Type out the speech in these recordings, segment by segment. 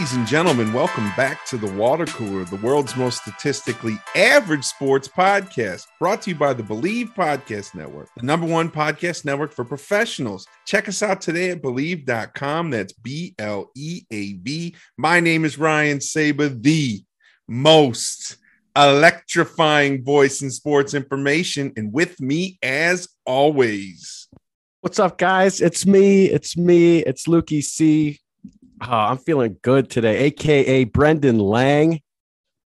Ladies and gentlemen, welcome back to the Water Cooler, the world's most statistically average sports podcast, brought to you by the Bleav Podcast Network, the number one podcast network for professionals. Check us out today at bleav.com. That's B L E A V. My name is Ryan Saber, the most electrifying voice in sports information. And with me, as always, What's up, guys? It's me. It's me. It's Lukey C. Oh, I'm feeling good today, aka Brendan Lang.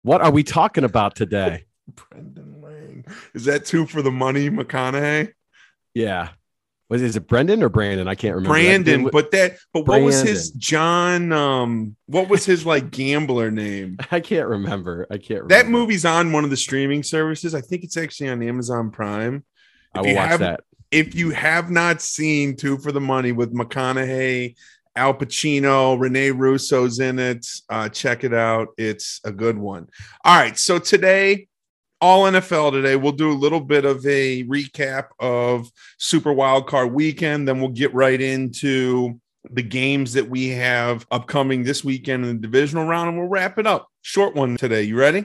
What are we talking about today? Brendan Lang. Is that two for the money, McConaughey? Yeah. Was is it Brendan or Brandon? I can't remember. Brandon, but that but what was his John um what was his like gambler name? I can't remember. I can't remember. That movie's on one of the streaming services. I think it's actually on Amazon Prime. I will watch have- that. If you have not seen Two for the Money with McConaughey, Al Pacino, Rene Russo's in it, uh, check it out. It's a good one. All right, so today, all NFL today, we'll do a little bit of a recap of Super Wild Card Weekend. Then we'll get right into the games that we have upcoming this weekend in the divisional round, and we'll wrap it up. Short one today. You ready?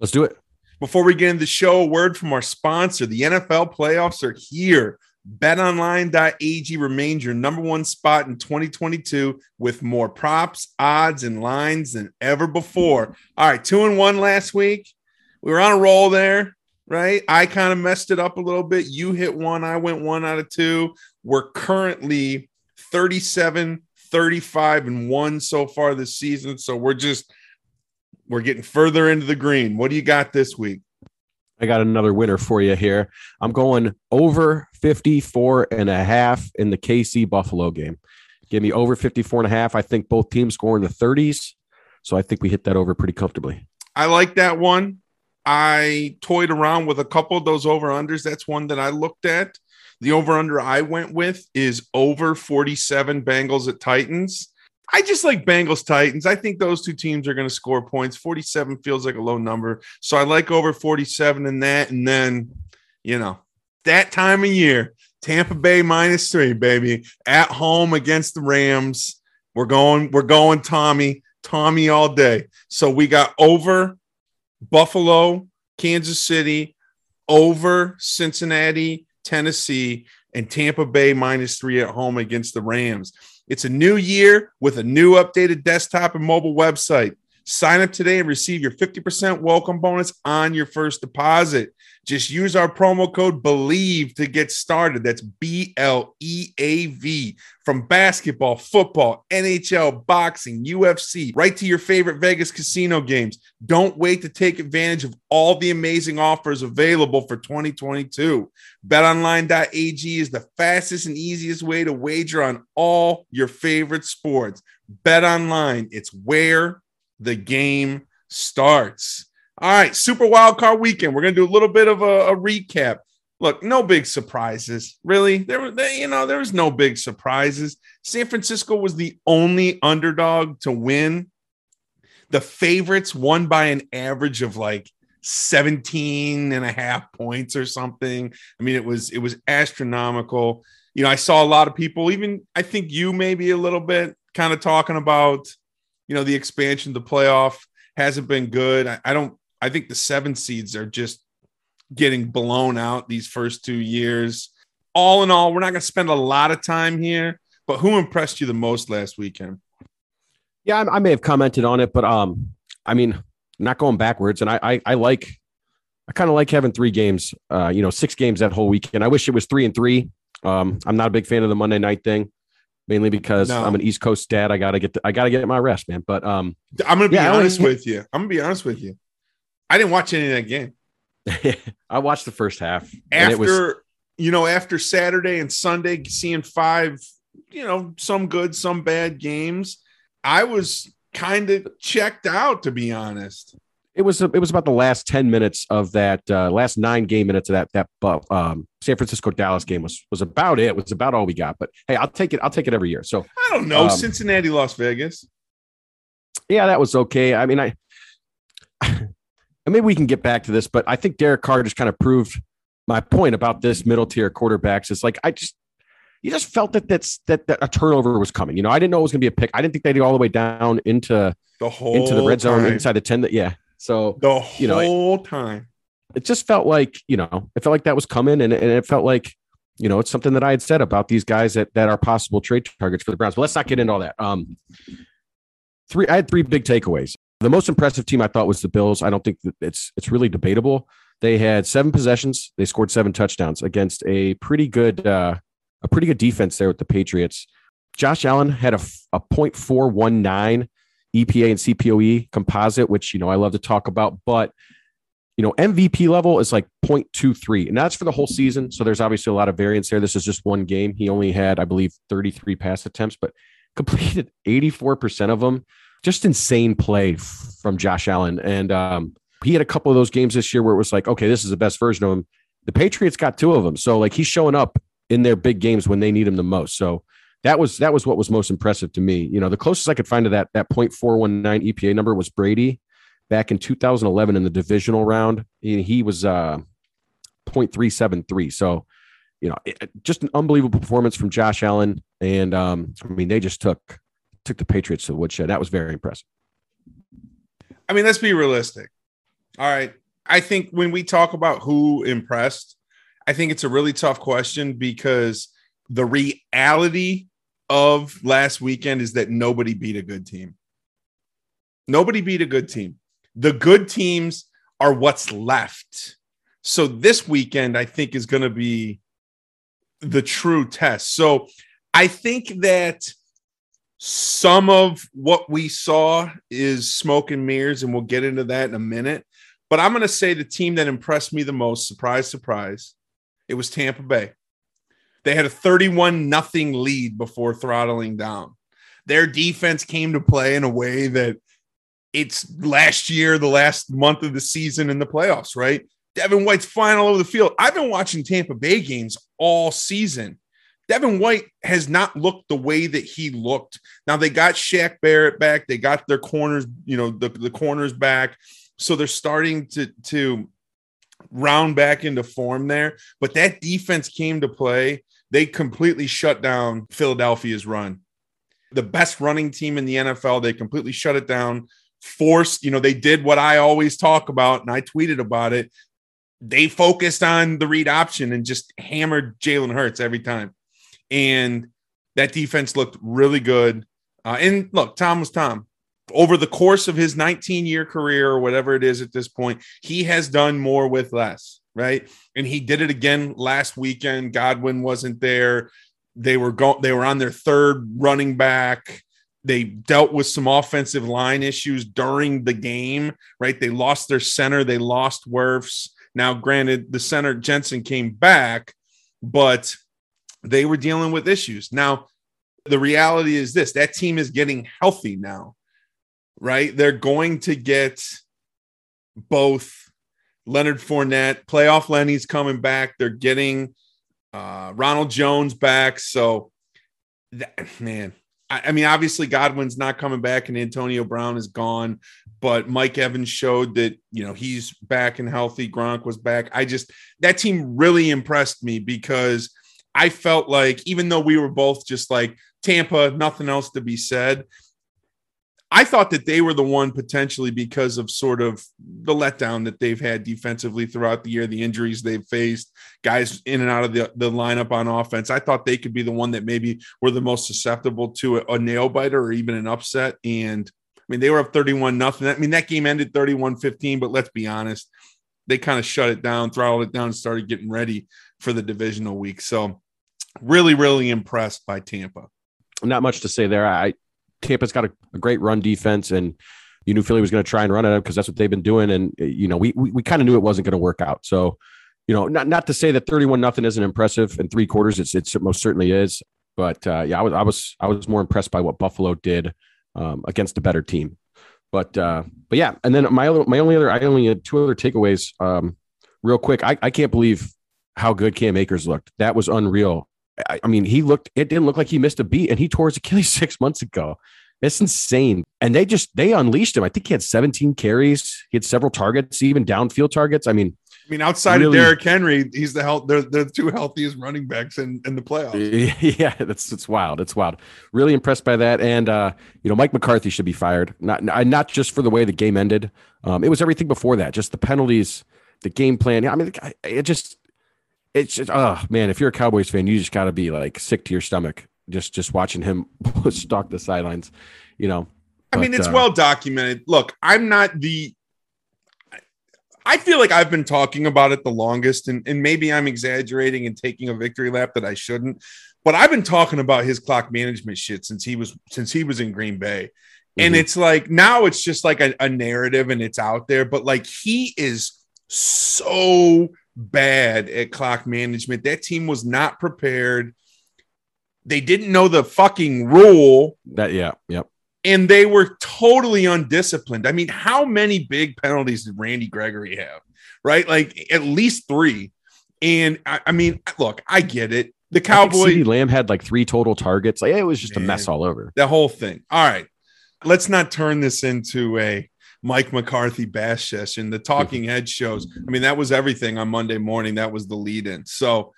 Let's do it. Before we get into the show, a word from our sponsor. The NFL playoffs are here. BetOnline.ag remains your number one spot in 2022 with more props, odds, and lines than ever before. All right, two and one last week. We were on a roll there, right? I kind of messed it up a little bit. You hit one, I went one out of two. We're currently 37, 35, and one so far this season. So we're just we're getting further into the green. What do you got this week? I got another winner for you here. I'm going over 54 and a half in the KC Buffalo game. Give me over 54 and a half. I think both teams score in the 30s. So I think we hit that over pretty comfortably. I like that one. I toyed around with a couple of those over unders. That's one that I looked at. The over under I went with is over 47 Bengals at Titans. I just like Bengals Titans. I think those two teams are going to score points. 47 feels like a low number. So I like over 47 in that. And then, you know, that time of year, Tampa Bay minus three, baby, at home against the Rams. We're going, we're going Tommy, Tommy all day. So we got over Buffalo, Kansas City, over Cincinnati, Tennessee, and Tampa Bay minus three at home against the Rams. It's a new year with a new updated desktop and mobile website. Sign up today and receive your 50% welcome bonus on your first deposit. Just use our promo code BLEAV to get started. That's B L E A V. From basketball, football, NHL, boxing, UFC, right to your favorite Vegas casino games. Don't wait to take advantage of all the amazing offers available for 2022. BetOnline.ag is the fastest and easiest way to wager on all your favorite sports. BetOnline, it's where the game starts. All right, Super Wild Card Weekend. We're gonna do a little bit of a, a recap. Look, no big surprises, really. There were, there, you know, there was no big surprises. San Francisco was the only underdog to win. The favorites won by an average of like 17 and a half points or something. I mean, it was it was astronomical. You know, I saw a lot of people, even I think you maybe a little bit, kind of talking about, you know, the expansion, the playoff hasn't been good. I, I don't. I think the seven seeds are just getting blown out these first two years. All in all, we're not going to spend a lot of time here. But who impressed you the most last weekend? Yeah, I, I may have commented on it, but um, I mean, not going backwards, and I I, I like, I kind of like having three games, uh, you know, six games that whole weekend. I wish it was three and three. Um, I'm not a big fan of the Monday night thing, mainly because No. I'm an East Coast dad. I gotta get, the, I gotta get my rest, man. But um, I'm going to be Yeah, honest only- with you. I'm going to be honest with you. I didn't watch any of that game. I watched the first half, after was you know after saturday and sunday seeing five you know some good some bad games i was kind of checked out to be honest it was it was about the last 10 minutes of that uh, last nine game minutes of that that um, San Francisco Dallas game was was about it. It was about all we got. But hey, I'll take it. I'll take it every year. So i don't know Um, cincinnati las vegas yeah, that was okay. I mean, I maybe we can get back to this, but I think Derek Carr just kind of proved my point about this middle tier quarterbacks. It's like I just you just felt that that's that, that a turnover was coming. You know, I didn't know it was going to be a pick. I didn't think they'd go all the way down into the whole into the red zone time. inside the ten. That yeah. So the you know, whole time. it just felt like you know it felt like that was coming and, and it felt like you know it's something that i had said about these guys that, that are possible trade targets for the browns but let's not get into all that um three i had three big takeaways the most impressive team i thought was the bills i don't think it's it's really debatable they had seven possessions they scored seven touchdowns against a pretty good uh a pretty good defense there with the patriots josh allen had a, a 0.419 epa and cpoe composite which you know i love to talk about but you know, MVP level is like 0.23, and that's for the whole season. So there's obviously a lot of variance there. This is just one game. He only had, I believe, 33 pass attempts, but completed 84% of them. Just insane play from Josh Allen. And um, he had a couple of those games this year where it was like, okay, this is the best version of him. The Patriots got two of them. So like he's showing up in their big games when they need him the most. So that was that was what was most impressive to me. You know, the closest I could find to that that 0.419 EPA number was Brady back in 2011 in the divisional round. He was uh, 0.373. So, you know, it, just an unbelievable performance from Josh Allen. And um, I mean, they just took took the Patriots to the woodshed. That was very impressive. I mean, let's be realistic. All right. I think when we talk about who impressed, I think it's a really tough question because the reality of last weekend is that nobody beat a good team. Nobody beat a good team. The good teams are what's left. So this weekend, I think, is going to be the true test. So I think that some of what we saw is smoke and mirrors, and we'll get into that in a minute. But I'm going to say the team that impressed me the most, surprise, surprise, it was Tampa Bay. They had a 31 nothing lead before throttling down. Their defense came to play in a way that it's last year, the last month of the season in the playoffs, right? Devin White's flying all over the field. I've been watching Tampa Bay games all season. Devin White has not looked the way that he looked. Now they got Shaq Barrett back. They got their corners, you know, the, the corners back. So they're starting to to round back into form there. But that defense came to play. They completely shut down Philadelphia's run. The best running team in the NFL. They completely shut it down. Forced, you know, they did what I always talk about, and I tweeted about it. They focused on the read option and just hammered Jalen Hurts every time. And that defense looked really good. Uh, and look, Tom was Tom. Over the course of his 19 year career or whatever it is at this point, he has done more with less, right? And he did it again last weekend. Godwin wasn't there. They were going, they were on their third running back. They dealt with some offensive line issues during the game, right? They lost their center, they lost Wirfs. Now, granted, the center Jensen came back, but they were dealing with issues. Now, the reality is this that team is getting healthy now, right? They're going to get both Leonard Fournette, playoff Lenny's coming back. They're getting uh, Ronald Jones back. So, that, man, I, I mean, obviously Godwin's not coming back and Antonio Brown is gone, but Mike Evans showed that, you know, he's back and healthy. Gronk was back. I just, that team really impressed me because I felt like even though we were both just like Tampa, nothing else to be said. I thought that they were the one potentially because of sort of the letdown that they've had defensively throughout the year, the injuries they've faced, guys in and out of the, the lineup on offense. I thought they could be the one that maybe were the most susceptible to a, a nail biter or even an upset. And I mean, they were up 31 nothing. I mean, that game ended 31 15, but let's be honest, they kind of shut it down, throttled it down, and started getting ready for the divisional week. So, really, really impressed by Tampa. Not much to say there. I Tampa's got a, a great run defense, and you knew Philly was going to try and run at them because that's what they've been doing. And you know, we we, we kind of knew it wasn't going to work out. So, you know, not not to say that thirty-one nothing isn't impressive in three quarters. It's it's it most certainly is. But uh, yeah, I was I was I was more impressed by what Buffalo did um, against a better team. But uh, but yeah, and then my my only other I only had two other takeaways. Um, real quick, I, I can't believe how good Cam Akers looked. That was unreal. I, I mean, he looked, it didn't look like he missed a beat and he tore his Achilles six months ago. It's insane. And they just, they unleashed him. I think he had 17 carries. He had several targets, even downfield targets. I mean, I mean, outside really, of Derrick Henry, he's the health. They're the two healthiest running backs in, in the playoffs. Yeah, that's it's wild. It's wild. Really impressed by that. And uh, you know, Mike McCarthy should be fired. Not not just for the way the game ended. Um, it was everything before that. Just the penalties, the game plan. I mean, it just it's just oh man, if you're a Cowboys fan, you just got to be like sick to your stomach just just watching him stalk the sidelines. You know, I mean, it's uh, well documented. Look, I'm not the. I feel like I've been talking about it the longest, and, and maybe I'm exaggerating and taking a victory lap that I shouldn't. But I've been talking about his clock management shit since he was since he was in Green Bay. Mm-hmm. And it's like now it's just like a, a narrative and it's out there, but like he is so bad at clock management. That team was not prepared. They didn't know the fucking rule. That yeah, yep. And they were totally undisciplined. I mean, how many big penalties did Randy Gregory have? Right, like at least three. And I, I mean, look, I get it. The Cowboys. Lamb had like three total targets. Like, it was just Man, a mess all over. The whole thing. All right, let's not turn this into a Mike McCarthy bash session. The Talking mm-hmm. Head shows. I mean, that was everything on Monday morning. That was the lead in. So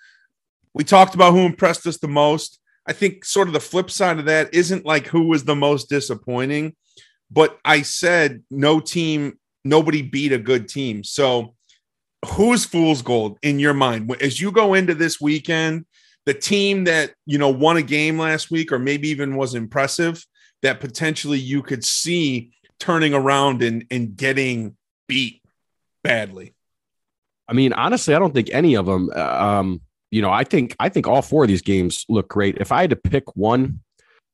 we talked about who impressed us the most. I think sort of the flip side of that isn't like who was the most disappointing, but I said no team, nobody beat a good team. So who's fool's gold in your mind as you go into this weekend? The team that you know won a game last week, or maybe even was impressive, that potentially you could see turning around and, and getting beat badly. I mean, honestly, I don't think any of them. Uh, um, you know, I think I think all four of these games look great. If I had to pick one,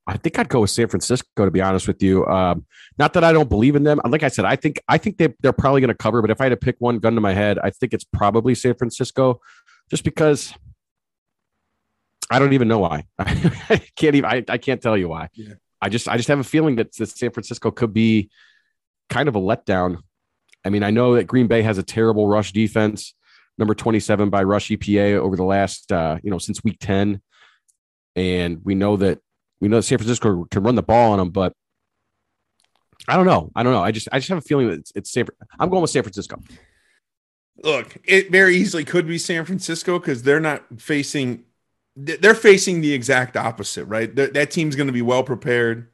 I think I'd go with San Francisco. To be honest with you, um, not that I don't believe in them. Like I said, I think I think they they're probably going to cover. But if I had to pick one, gun to my head, I think it's probably San Francisco, just because I don't even know why. I can't even. I, I can't tell you why. Yeah. I just I just have a feeling that, that San Francisco could be kind of a letdown. I mean, I know that Green Bay has a terrible rush defense number 27 by rush EPA over the last, uh, you know, since week 10. And we know that we know that San Francisco can run the ball on them, but I don't know. I don't know. I just, I just have a feeling that it's, it's San. I'm going with San Francisco. Look, it very easily could be San Francisco because they're not facing, they're facing the exact opposite, right? that team's going to be well prepared.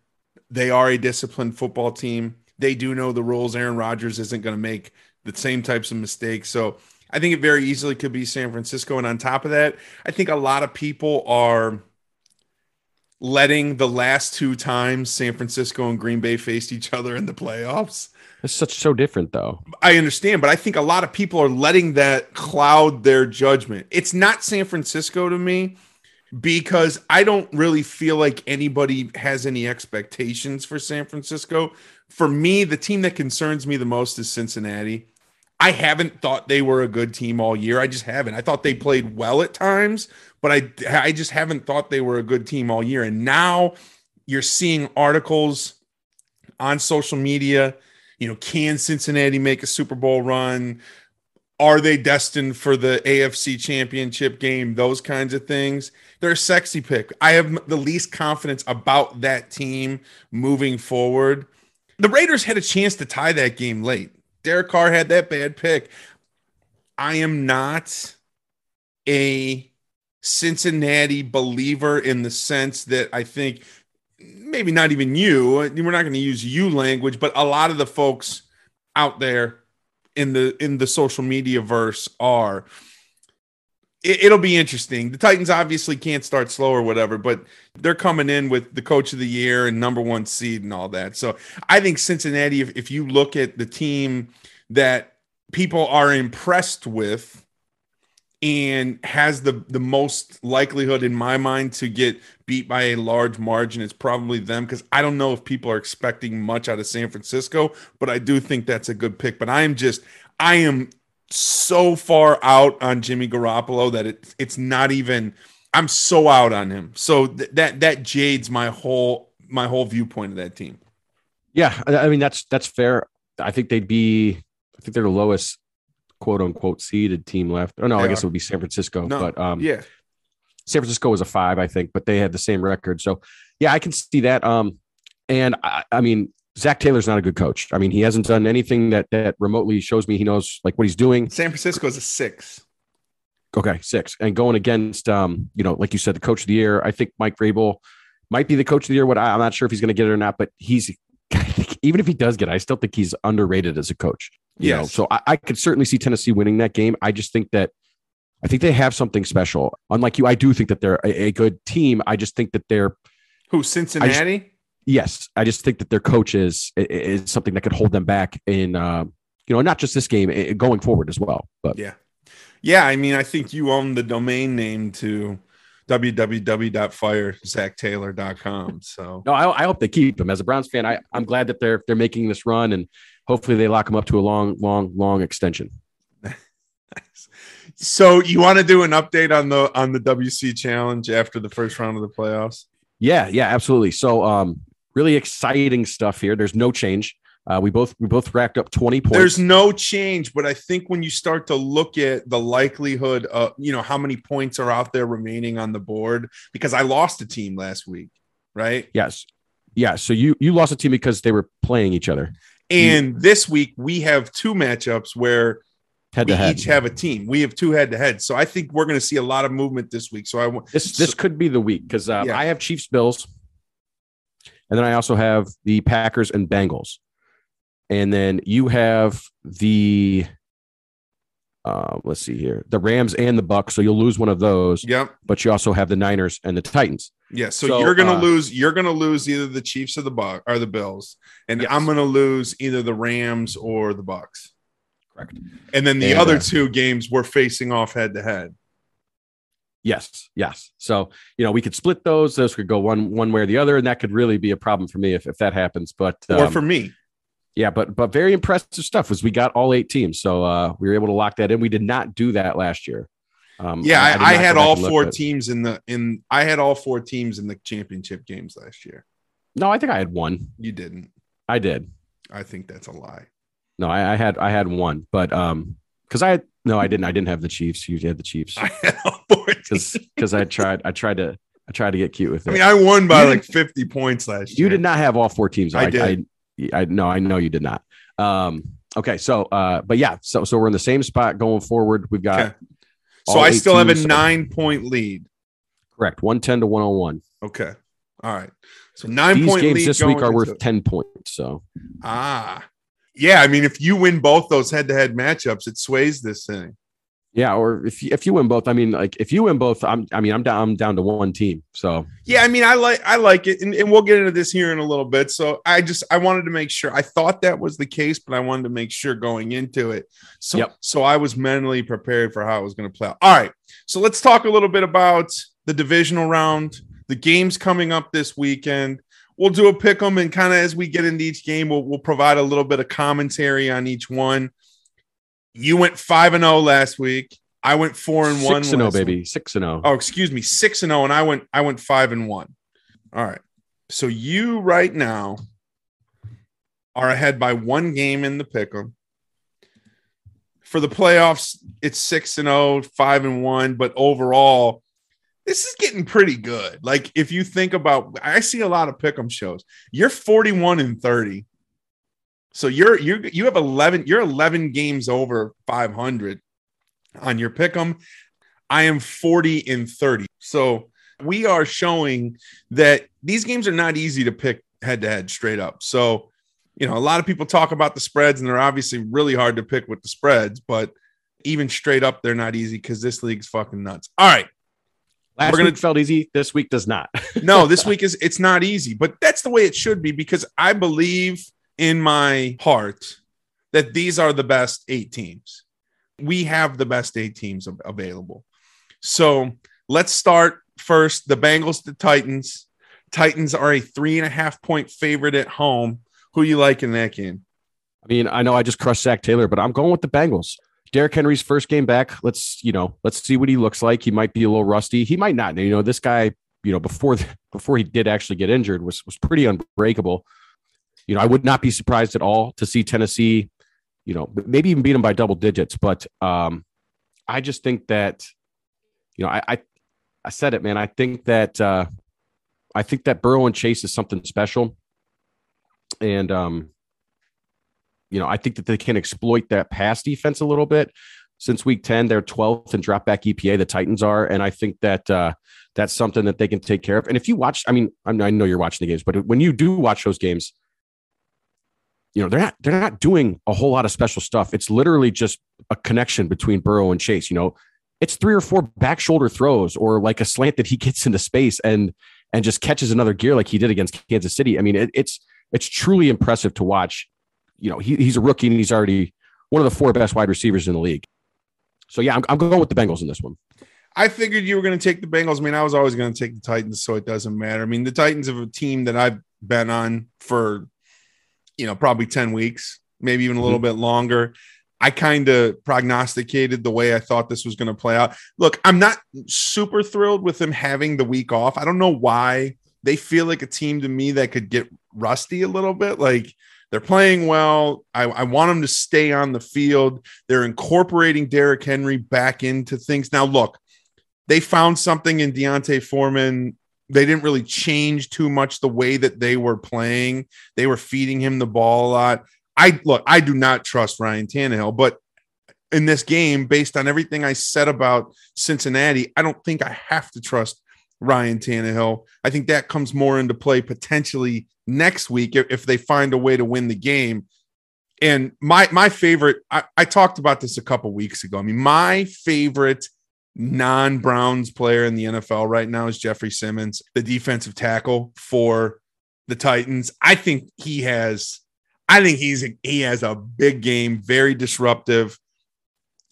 They are a disciplined football team. They do know the rules. Aaron Rodgers isn't going to make the same types of mistakes. So I think it very easily could be San Francisco. And on top of that, I think a lot of people are letting the last two times San Francisco and Green Bay faced each other in the playoffs. It's such so different though. I understand, but I think a lot of people are letting that cloud their judgment. It's not San Francisco to me because I don't really feel like anybody has any expectations for San Francisco. For me, the team that concerns me the most is Cincinnati. I haven't thought they were a good team all year. I just haven't. I thought they played well at times, but I I just haven't thought they were a good team all year. And now you're seeing articles on social media, you know, can Cincinnati make a Super Bowl run? Are they destined for the AFC championship game? Those kinds of things. They're a sexy pick. I have the least confidence about that team moving forward. The Raiders had a chance to tie that game late. Derek Carr had that bad pick. I am not a Cincinnati believer in the sense that I think maybe not even you, we're not going to use you language, but a lot of the folks out there in the in the social media verse are it, will be interesting. The Titans obviously can't start slow or whatever, but they're coming in with the coach of the year and number one seed and all that. So I think Cincinnati, if, if you look at the team that people are impressed with and has the the most likelihood in my mind to get beat by a large margin it's probably them because i don't know if people are expecting much out of san francisco but i do think that's a good pick but i am just i am so far out on Jimmy Garoppolo that it, it's not even. I'm so out on him. So th- that that jades my whole my whole viewpoint of that team. Yeah, I mean that's that's fair. I think they'd be. I think they're the lowest quote unquote seeded team left. Oh no, they I guess are. it would be San Francisco. No, but um, yeah, San Francisco was a five, I think, but they had the same record. So yeah, I can see that. Um, and I, I mean, Zac Taylor's not a good coach. I mean, he hasn't done anything that that remotely shows me he knows like what he's doing. San Francisco is a six. Okay, six. And going against, um, you know, like you said, the coach of the year. I think Mike Vrabel might be the coach of the year. What I'm not sure if he's going to get it or not, but he's even if he does get I still think he's underrated as a coach. You Yes. know, so I, I could certainly see Tennessee winning that game. I just think that I think they have something special. Unlike you, I do think that they're a, a good team. I just think that they're Who Cincinnati? yes, I just think that their coach is is something that could hold them back in uh, you know not just this game going forward as well. But yeah. Yeah, I mean, I think you own the domain name to www.firezachtaylor.com. So no, I, I hope they keep him. As a Browns fan, I, I'm glad that they're they're making this run and hopefully they lock him up to a long, long, long extension. So you want to do an update on the on the WC challenge after the first round of the playoffs? Yeah, yeah, absolutely. So um really exciting stuff here. There's no change. Uh, we both we both racked up 20 points. There's no change, but I think when you start to look at the likelihood of, you know, how many points are out there remaining on the board, because I lost a team last week, right? yes. Yeah. So you you lost a team because they were playing each other And this week we have two matchups where head we to head. each have a team. We have two head to head. So I think we're going to see a lot of movement this week. So I want This this could be the week because uh, Yeah. I have Chiefs Bills, and then I also have the Packers and Bengals, and then you have the uh, let's see here the Rams and the Bucks. So you'll lose one of those, Yep. but you also have the Niners and the Titans. Yeah. So, So, you're gonna uh, lose. You're gonna lose either the Chiefs or the Buck or the Bills, and Yes. I'm gonna lose either the Rams or the Bucks. Correct. And then the And, other uh, two games we're facing off head to head. Yes, yes. So you know we could split those. Those could go one one way or the other, and that could really be a problem for me if, if that happens. But Or um, for me, Yeah, but but very impressive stuff was we got all eight teams, so uh, we were able to lock that in. We did not do that last year. Um, yeah, did I, I, had all four teams in the in. I had all four teams in the championship games last year. No, I think I had one. You didn't. I did. I think that's a lie. No, I, I had I had one, but um, because I had no, I didn't. I didn't have the Chiefs. You had the Chiefs I had all four because I tried I tried to I tried to get cute with it. I mean, I won by You like 50 points last year. you did not have all four teams. I did. I, no, I know you did not. Um, okay, so uh, but yeah, so so we're in the same spot going forward. We've got Okay. So I still have a nine point lead. correct one ten to one hundred one. Okay. All right. So nine These point games this week are worth into- ten points. So Ah. Yeah, I mean, if you win both those head-to-head matchups, it sways this thing. Yeah, or if you, if you win both, I mean, like if you win both, I'm I mean I'm down I'm down to one team. So Yeah, I mean, I like I like it, and, and we'll get into this here in a little bit. So I just I wanted to make sure. I thought that was the case, but I wanted to make sure going into it. So Yep. so I was mentally prepared for how it was going to play out. All right, so let's talk a little bit about the divisional round, the games coming up this weekend. We'll do a pick 'em, and kind of as we get into each game, we'll we'll provide a little bit of commentary on each one. You went five and zero last week. I went four and one. six and oh, zero, week. baby, six and oh. zero. Oh, excuse me, six and zero, and I went I went five and one. All right. So you right now are ahead by one game in the pick'em. For the playoffs, it's six and oh, five and one, but overall, this is getting pretty good. Like if you think about, I see a lot of pick'em shows. You're 41 and 30. So you're you you have 11 you're 11 games over 500 on your pick'em. I am 40 and 30. So we are showing that these games are not easy to pick head to head straight up. So, you know, a lot of people talk about the spreads and they're obviously really hard to pick with the spreads, but even straight up, they're not easy because this league's fucking nuts. All right. Last we're gonna- week felt easy. This week does not. No, this week is it's not easy, but that's the way it should be because I believe in my heart that these are the best eight teams. We have the best eight teams available. So let's start first. The Bengals, the Titans. Titans are a three and a half point favorite at home. Who you like in that game? I mean, I know I just crushed Zac Taylor, but I'm going with the Bengals. Derrick Henry's first game back. Let's, you know, let's see what he looks like. He might be a little rusty. He might not. You know, this guy, you know, before before he did actually get injured was was pretty unbreakable. You know, I would not be surprised at all to see Tennessee, you know, maybe even beat them by double digits. But um, I just think that, you know, I I, I said it, man. I think that uh, I think that Burrow and Chase is something special. and um, you know, I think that they can exploit that pass defense a little bit. Since week 10, they're 12th in drop back EPA, the Titans are. And I think that uh, that's something that they can take care of. And if you watch, I mean, I know you're watching the games, but when you do watch those games, you know, they're not they're not doing a whole lot of special stuff. It's literally just a connection between Burrow and Chase. You know, it's three or four back shoulder throws or like a slant that he gets into space and and just catches another gear like he did against Kansas City. I mean, it, it's it's truly impressive to watch. You know, he, he's a rookie and he's already one of the four best wide receivers in the league. So yeah, I'm, I'm going with the Bengals in this one. I figured you were going to take the Bengals. I mean, I was always going to take the Titans, so it doesn't matter. I mean, the Titans have a team that I've been on for, you know, probably 10 weeks, maybe even a little mm-hmm. bit longer. I kind of prognosticated the way I thought this was going to play out. Look, I'm not super thrilled with them having the week off. I don't know why they feel like a team to me that could get rusty a little bit. Like they're playing well. I, I, want them to stay on the field. They're incorporating Derrick Henry back into things. Now, look, they found something in D'Onta Foreman. They didn't really change too much the way that they were playing. They were feeding him the ball a lot. I look, I do not trust Ryan Tannehill, but in this game, based on everything I said about Cincinnati, I don't think I have to trust Ryan Tannehill. I think that comes more into play potentially next week if, if they find a way to win the game. And my my favorite, I, I talked about this a couple weeks ago. I mean, my favorite non-Browns player in the NFL right now is Jeffrey Simmons, the defensive tackle for the Titans. I think he has I think he's he has a big game, very disruptive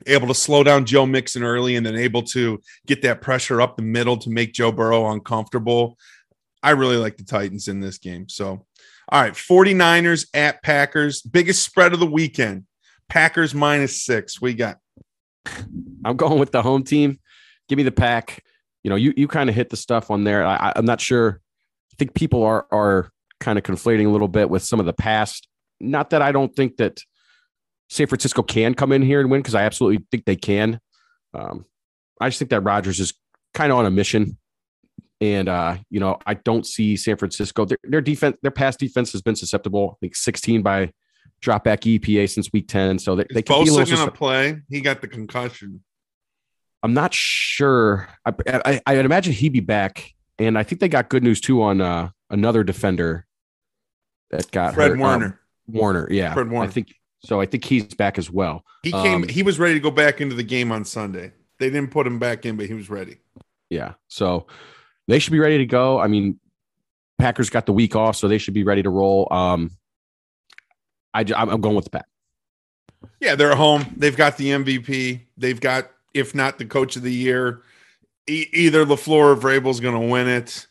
able to slow down Joe Mixon early and then able to get that pressure up the middle to make Joe Burrow uncomfortable. I really like the Titans in this game. So, all right, 49ers at Packers, biggest spread of the weekend. Packers minus six. We got. I'm going with the home team. Give me the pack. You know, you you kind of hit the stuff on there. I, I'm not sure. I think people are are kind of conflating a little bit with some of the past. Not that I don't think that San Francisco can come in here and win because I absolutely think they can. Um, I just think that Rodgers is kind of on a mission. And uh, you know, I don't see San Francisco. Their, their defense, their past defense has been susceptible. I think 16 by drop back EPA since week 10. So they, they can be a little going to play. He got the concussion. I'm not sure. I, I, I'd imagine he'd be back. And I think they got good news too on uh, another defender that got Fred hurt. Warner. Um, Warner, yeah. Fred Warner. I think so I think he's back as well. He came. Um, he was ready to go back into the game on Sunday. They didn't put him back in, but he was ready. Yeah. So they should be ready to go. I mean, Packers got the week off, so they should be ready to roll. Um, I, I'm going with the Pack. Yeah, they're at home. They've got the MVP. They've got, if not the coach of the year, e- either LaFleur or Vrabel's going to win it.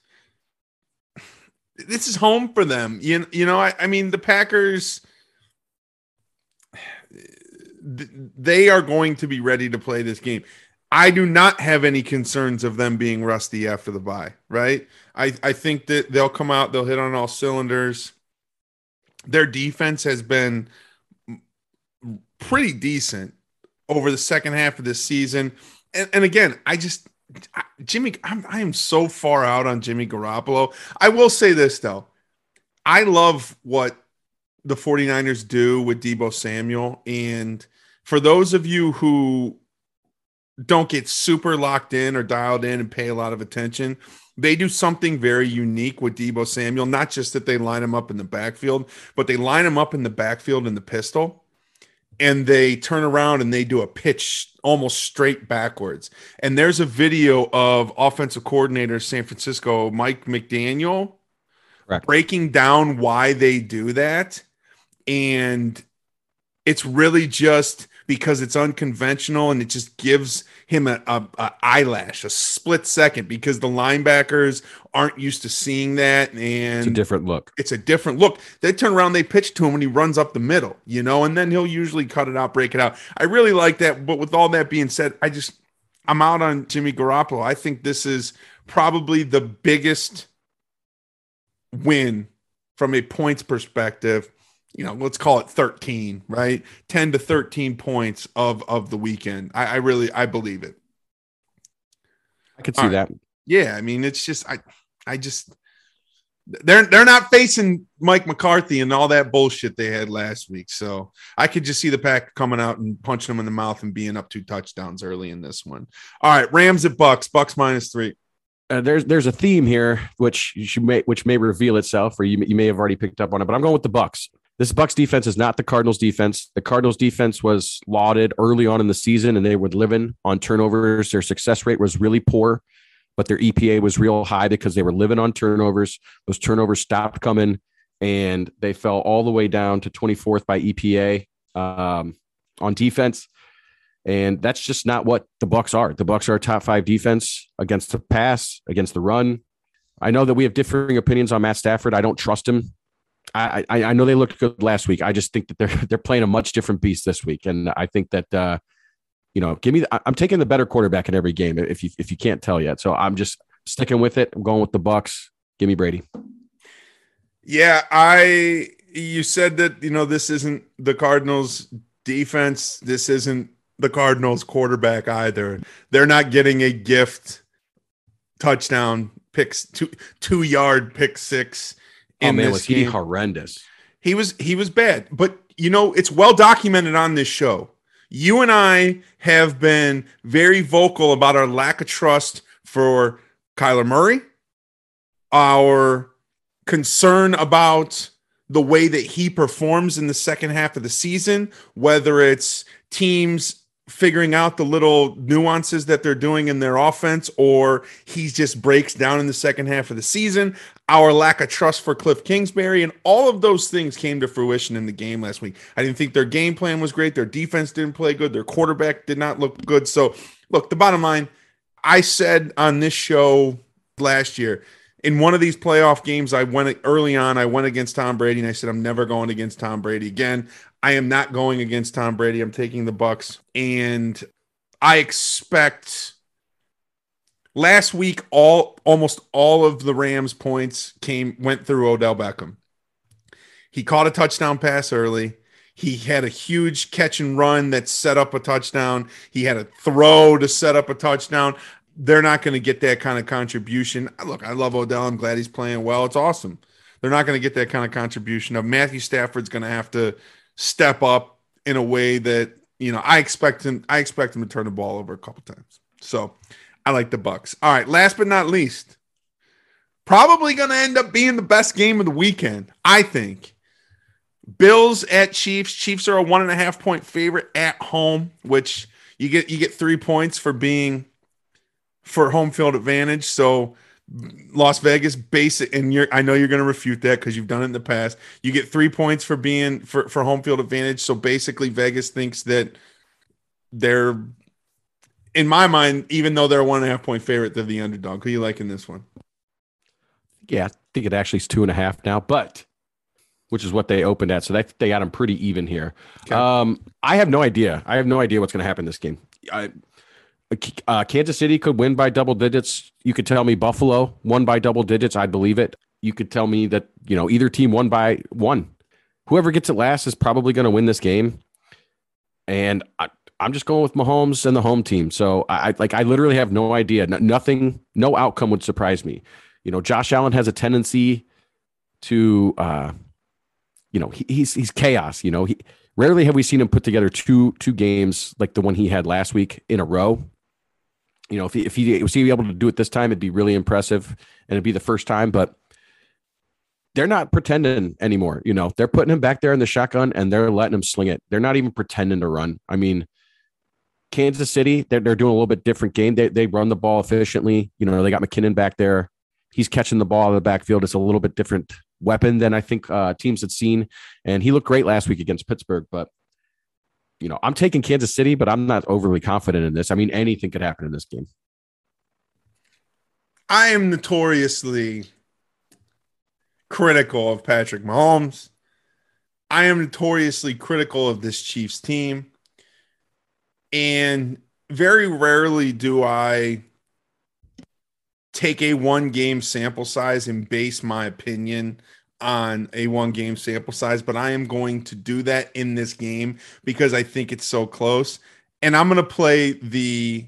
This is home for them. You, you know, I, I mean, the Packers they are going to be ready to play this game. I do not have any concerns of them being rusty after the bye, right? I, I think that they'll come out, they'll hit on all cylinders. Their defense has been pretty decent over the second half of this season. And, and again, I just, Jimmy, I'm, I am so far out on Jimmy Garoppolo. I will say this, though. I love what the 49ers do with Deebo Samuel. And for those of you who don't get super locked in or dialed in and pay a lot of attention, they do something very unique with Deebo Samuel. Not just that they line him up in the backfield, but they line him up in the backfield in the pistol and they turn around and they do a pitch almost straight backwards. And there's a video of offensive coordinator San Francisco, Mike McDaniel, Correct. breaking down why they do that and it's really just because it's unconventional and it just gives him a, a, a, eyelash, a split second because the linebackers aren't used to seeing that. And it's a different look. It's a different look. They turn around, they pitch to him and he runs up the middle, you know, and then he'll usually cut it out, break it out. I really like that. But with all that being said, I just, I'm out on Jimmy Garoppolo. I think this is probably the biggest win from a points perspective you know, let's call it 13, right? 10 to 13 points of of the weekend. I, I really I believe it. I could see right. that. Yeah, I mean, it's just I I just they're they're not facing Mike McCarthy and all that bullshit they had last week. So I could just see the pack coming out and punching them in the mouth and being up two touchdowns early in this one. All right, Rams at Bucks, Bucks minus three. Uh, there's there's a theme here which you may which may reveal itself, or you you may have already picked up on it. But I'm going with the Bucks. This Bucks defense is not the Cardinals defense. The Cardinals defense was lauded early on in the season, and they were living on turnovers. Their success rate was really poor but their EPA was real high because they were living on turnovers. Those turnovers stopped coming and they fell all the way down to 24th by EPA um, on defense. And that's just not what the Bucks are. The Bucks are a top five defense against the pass, against the run. I know that we have differing opinions on Matt Stafford. I don't trust him. I, I, know they looked good last week. I just think that they're they're playing a much different beast this week, and I think that uh, you know, give me. The, I'm taking the better quarterback in every game. If you if you can't tell yet, so I'm just sticking with it. I'm going with the Bucks. Give me Brady. Yeah, I. You said that you know this isn't the Cardinals defense. This isn't the Cardinals quarterback either. They're not getting a gift touchdown picks two two yard pick six. Oh man, was game. he horrendous? He was he was bad, but you know it's well documented on this show you and I have been very vocal about our lack of trust for Kyler Murray, our concern about the way that he performs in the second half of the season, whether it's teams figuring out the little nuances that they're doing in their offense or he just breaks down in the second half of the season our lack of trust for Cliff Kingsbury and all of those things came to fruition in the game last week. I didn't think their game plan was great, their defense didn't play good, their quarterback did not look good. So, look, the bottom line, I said on this show last year in one of these playoff games, I went early on. I went against Tom Brady, and I said I'm never going against Tom Brady again. I am not going against Tom Brady. I'm taking the Bucks, and I expect. Last week, all almost all of the Rams' points came went through Odell Beckham. He caught a touchdown pass early. He had a huge catch and run that set up a touchdown. He had a throw to set up a touchdown they're not going to get that kind of contribution. Look, I love Odell. I'm glad he's playing well. It's awesome. They're not going to get that kind of contribution. Of Matthew Stafford's going to have to step up in a way that you know I expect him. I expect him to turn the ball over a couple times. So I like the Bucks. All right. Last but not least, probably going to end up being the best game of the weekend. I think. Bills at Chiefs. Chiefs are a one and a half point favorite at home, which you get you get three points for being for home field advantage. So Las Vegas basic, and you're I know you're going to refute that because you've done it in the past. You get three points for being for for home field advantage. So basically, Vegas thinks that they're, in my mind, even though they're a one and a half point favorite, they're the underdog. Who you like in this one? Yeah, I think it actually is two and a half now, but which is what they opened at. So they they got them pretty even here. Okay. Um, I have no idea. I have no idea what's going to happen this game. I uh, Kansas City could win by double digits. You could tell me Buffalo won by double digits. I'd believe it. You could tell me that you know either team won by one. Whoever gets it last is probably going to win this game. And I, am just going with Mahomes and the home team. So I like I literally have no idea. No, nothing, no outcome would surprise me. You know, Josh Allen has a tendency to, uh, you know, he, he's he's chaos. You know, he rarely have we seen him put together two two games like the one he had last week in a row you know, if he, if he was he able to do it this time, it'd be really impressive and it'd be the first time, but they're not pretending anymore. You know, they're putting him back there in the shotgun and they're letting him sling it. They're not even pretending to run. I mean, Kansas City, they're, they're doing a little bit different game. They, they run the ball efficiently. You know, they got McKinnon back there. He's catching the ball in the backfield. It's a little bit different weapon than I think uh, teams had seen. And he looked great last week against Pittsburgh, but you know, I'm taking Kansas City, but I'm not overly confident in this. I mean, anything could happen in this game. I am notoriously critical of Patrick Mahomes. I am notoriously critical of this Chiefs team. And very rarely do I take a one game sample size and base my opinion on a one game sample size, but I am going to do that in this game because I think it's so close. And I'm going to play the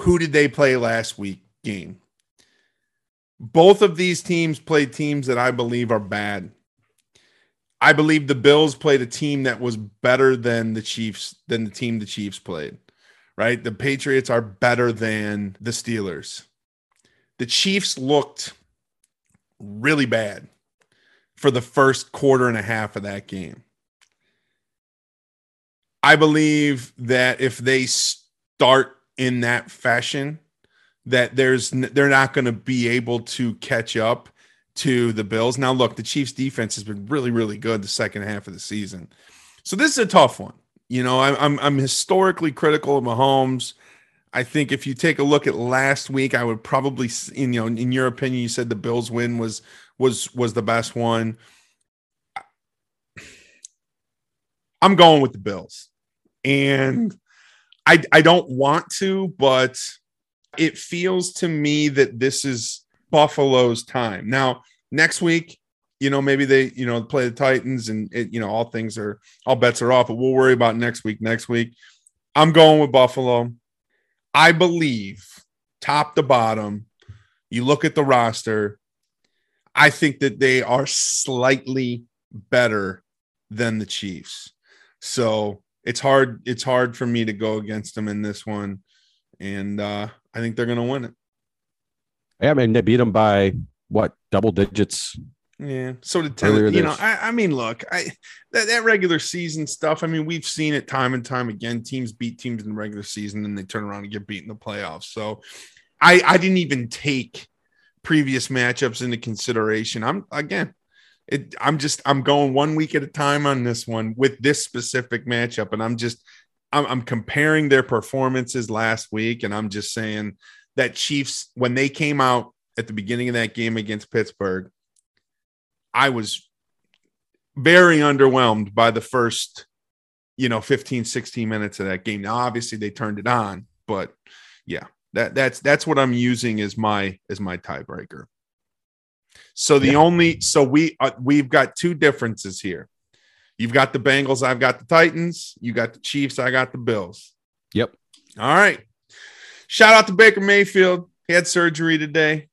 who did they play last week game. both of these teams played teams that I believe are bad. I believe the Bills played a team that was better than the Chiefs, than the team the Chiefs played, right? The Patriots are better than the Steelers. The Chiefs looked really bad for the first quarter and a half of that game. I believe that if they start in that fashion, that there's they're not going to be able to catch up to the Bills. Now, look, the Chiefs' defense has been really, really good the second half of the season, so this is a tough one. You know, I'm I'm, I'm historically critical of Mahomes. I think if you take a look at last week, I would probably, you know, in your opinion, you said the Bills win was was was the best one. I'm going with the Bills, and I I don't want to, but it feels to me that this is Buffalo's time. Now, next week, you know, maybe they, you know, play the Titans and it, you know, all things are all bets are off, but we'll worry about next week. Next week. I'm going with Buffalo. I believe top to bottom, you look at the roster, I think that they are slightly better than the Chiefs. So it's hard, it's hard for me to go against them in this one. And uh I think they're to win it. Yeah, I mean, they beat them by what double digits. Yeah. So did ten, you know, I, I, mean, look, I that, that regular season stuff. I mean, we've seen it time and time again. Teams beat teams in the regular season and they turn around and get beat in the playoffs. So I I didn't even take previous matchups into consideration. I'm again, it, I'm just I'm going one week at a time on this one with this specific matchup, and I'm just I'm, I'm comparing their performances last week, and I'm just saying that Chiefs when they came out at the beginning of that game against Pittsburgh, I was very underwhelmed by the first, you know, 15, 16 minutes of that game. Now, obviously they turned it on, but yeah, that that's that's what I'm using as my as my tiebreaker. So the yeah. only so we uh, we've got two differences here. You've got the Bengals, I've got the Titans. You got the Chiefs, I got the Bills. Yep. All right. Shout out to Baker Mayfield. He had surgery today.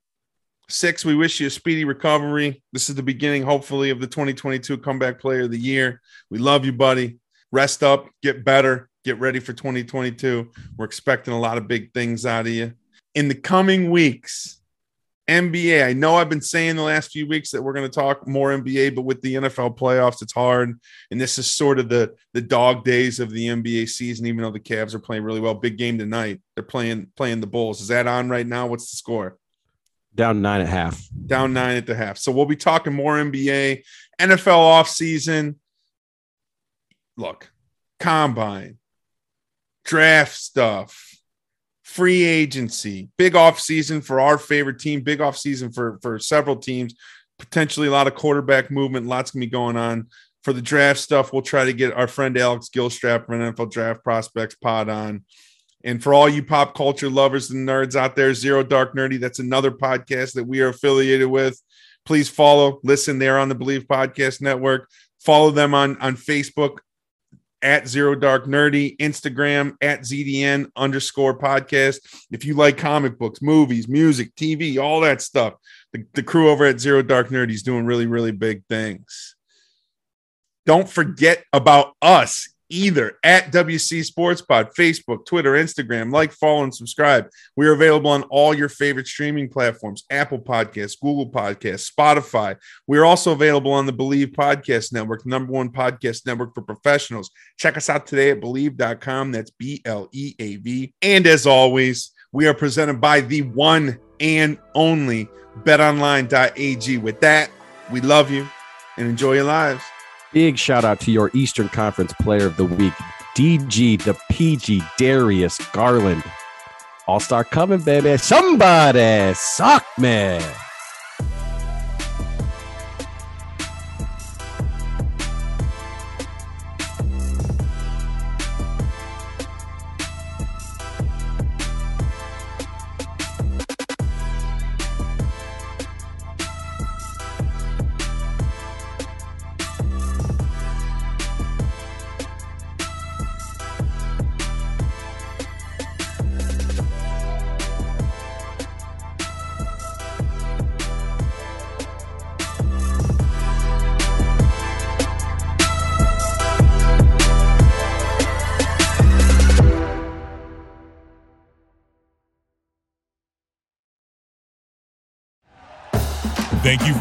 Six, we wish you a speedy recovery. This is the beginning, hopefully, of the 2022 Comeback Player of the Year. We love you, buddy. Rest up, get better, get ready for 2022. We're expecting a lot of big things out of you. In the coming weeks, NBA. I know I've been saying the last few weeks that we're going to talk more NBA, but with the NFL playoffs, it's hard. And this is sort of the the dog days of the NBA season. Even though the Cavs are playing really well, big game tonight. They're playing playing the Bulls. Is that on right now? What's the score? Down nine at half. Down nine at the half. So we'll be talking more NBA, NFL off season. Look, combine, draft stuff free agency, big off season for our favorite team, big off season for for several teams, potentially a lot of quarterback movement, lots gonna be going on. For the draft stuff, we'll try to get our friend Alex Gilstrap from NFL Draft Prospects Pod on. And for all you pop culture lovers and nerds out there, Zero Dark Nerdy, that's another podcast that we are affiliated with. Please follow, listen there on the Bleav Podcast Network. Follow them on, on Facebook at Zero Dark Nerdy, Instagram at ZDN underscore podcast. If you like comic books, movies, music, TV, all that stuff, the, the crew over at Zero Dark Nerdy is doing really, really big things. Don't forget about us either at WC Sports Pod, Facebook, Twitter, Instagram. Like, follow, and subscribe. We are available on all your favorite streaming platforms Apple Podcasts, Google Podcasts, Spotify. We are also available on the Bleav Podcast Network, number one podcast network for professionals. Check us out today at bleav.com. That's B L E A V. And as always, we are presented by the one and only betonline.ag. With that, we love you and enjoy your lives. Big shout out to your Eastern Conference Player of the Week, DG, the PG, Darius Garland. All star coming, baby. Somebody suck me.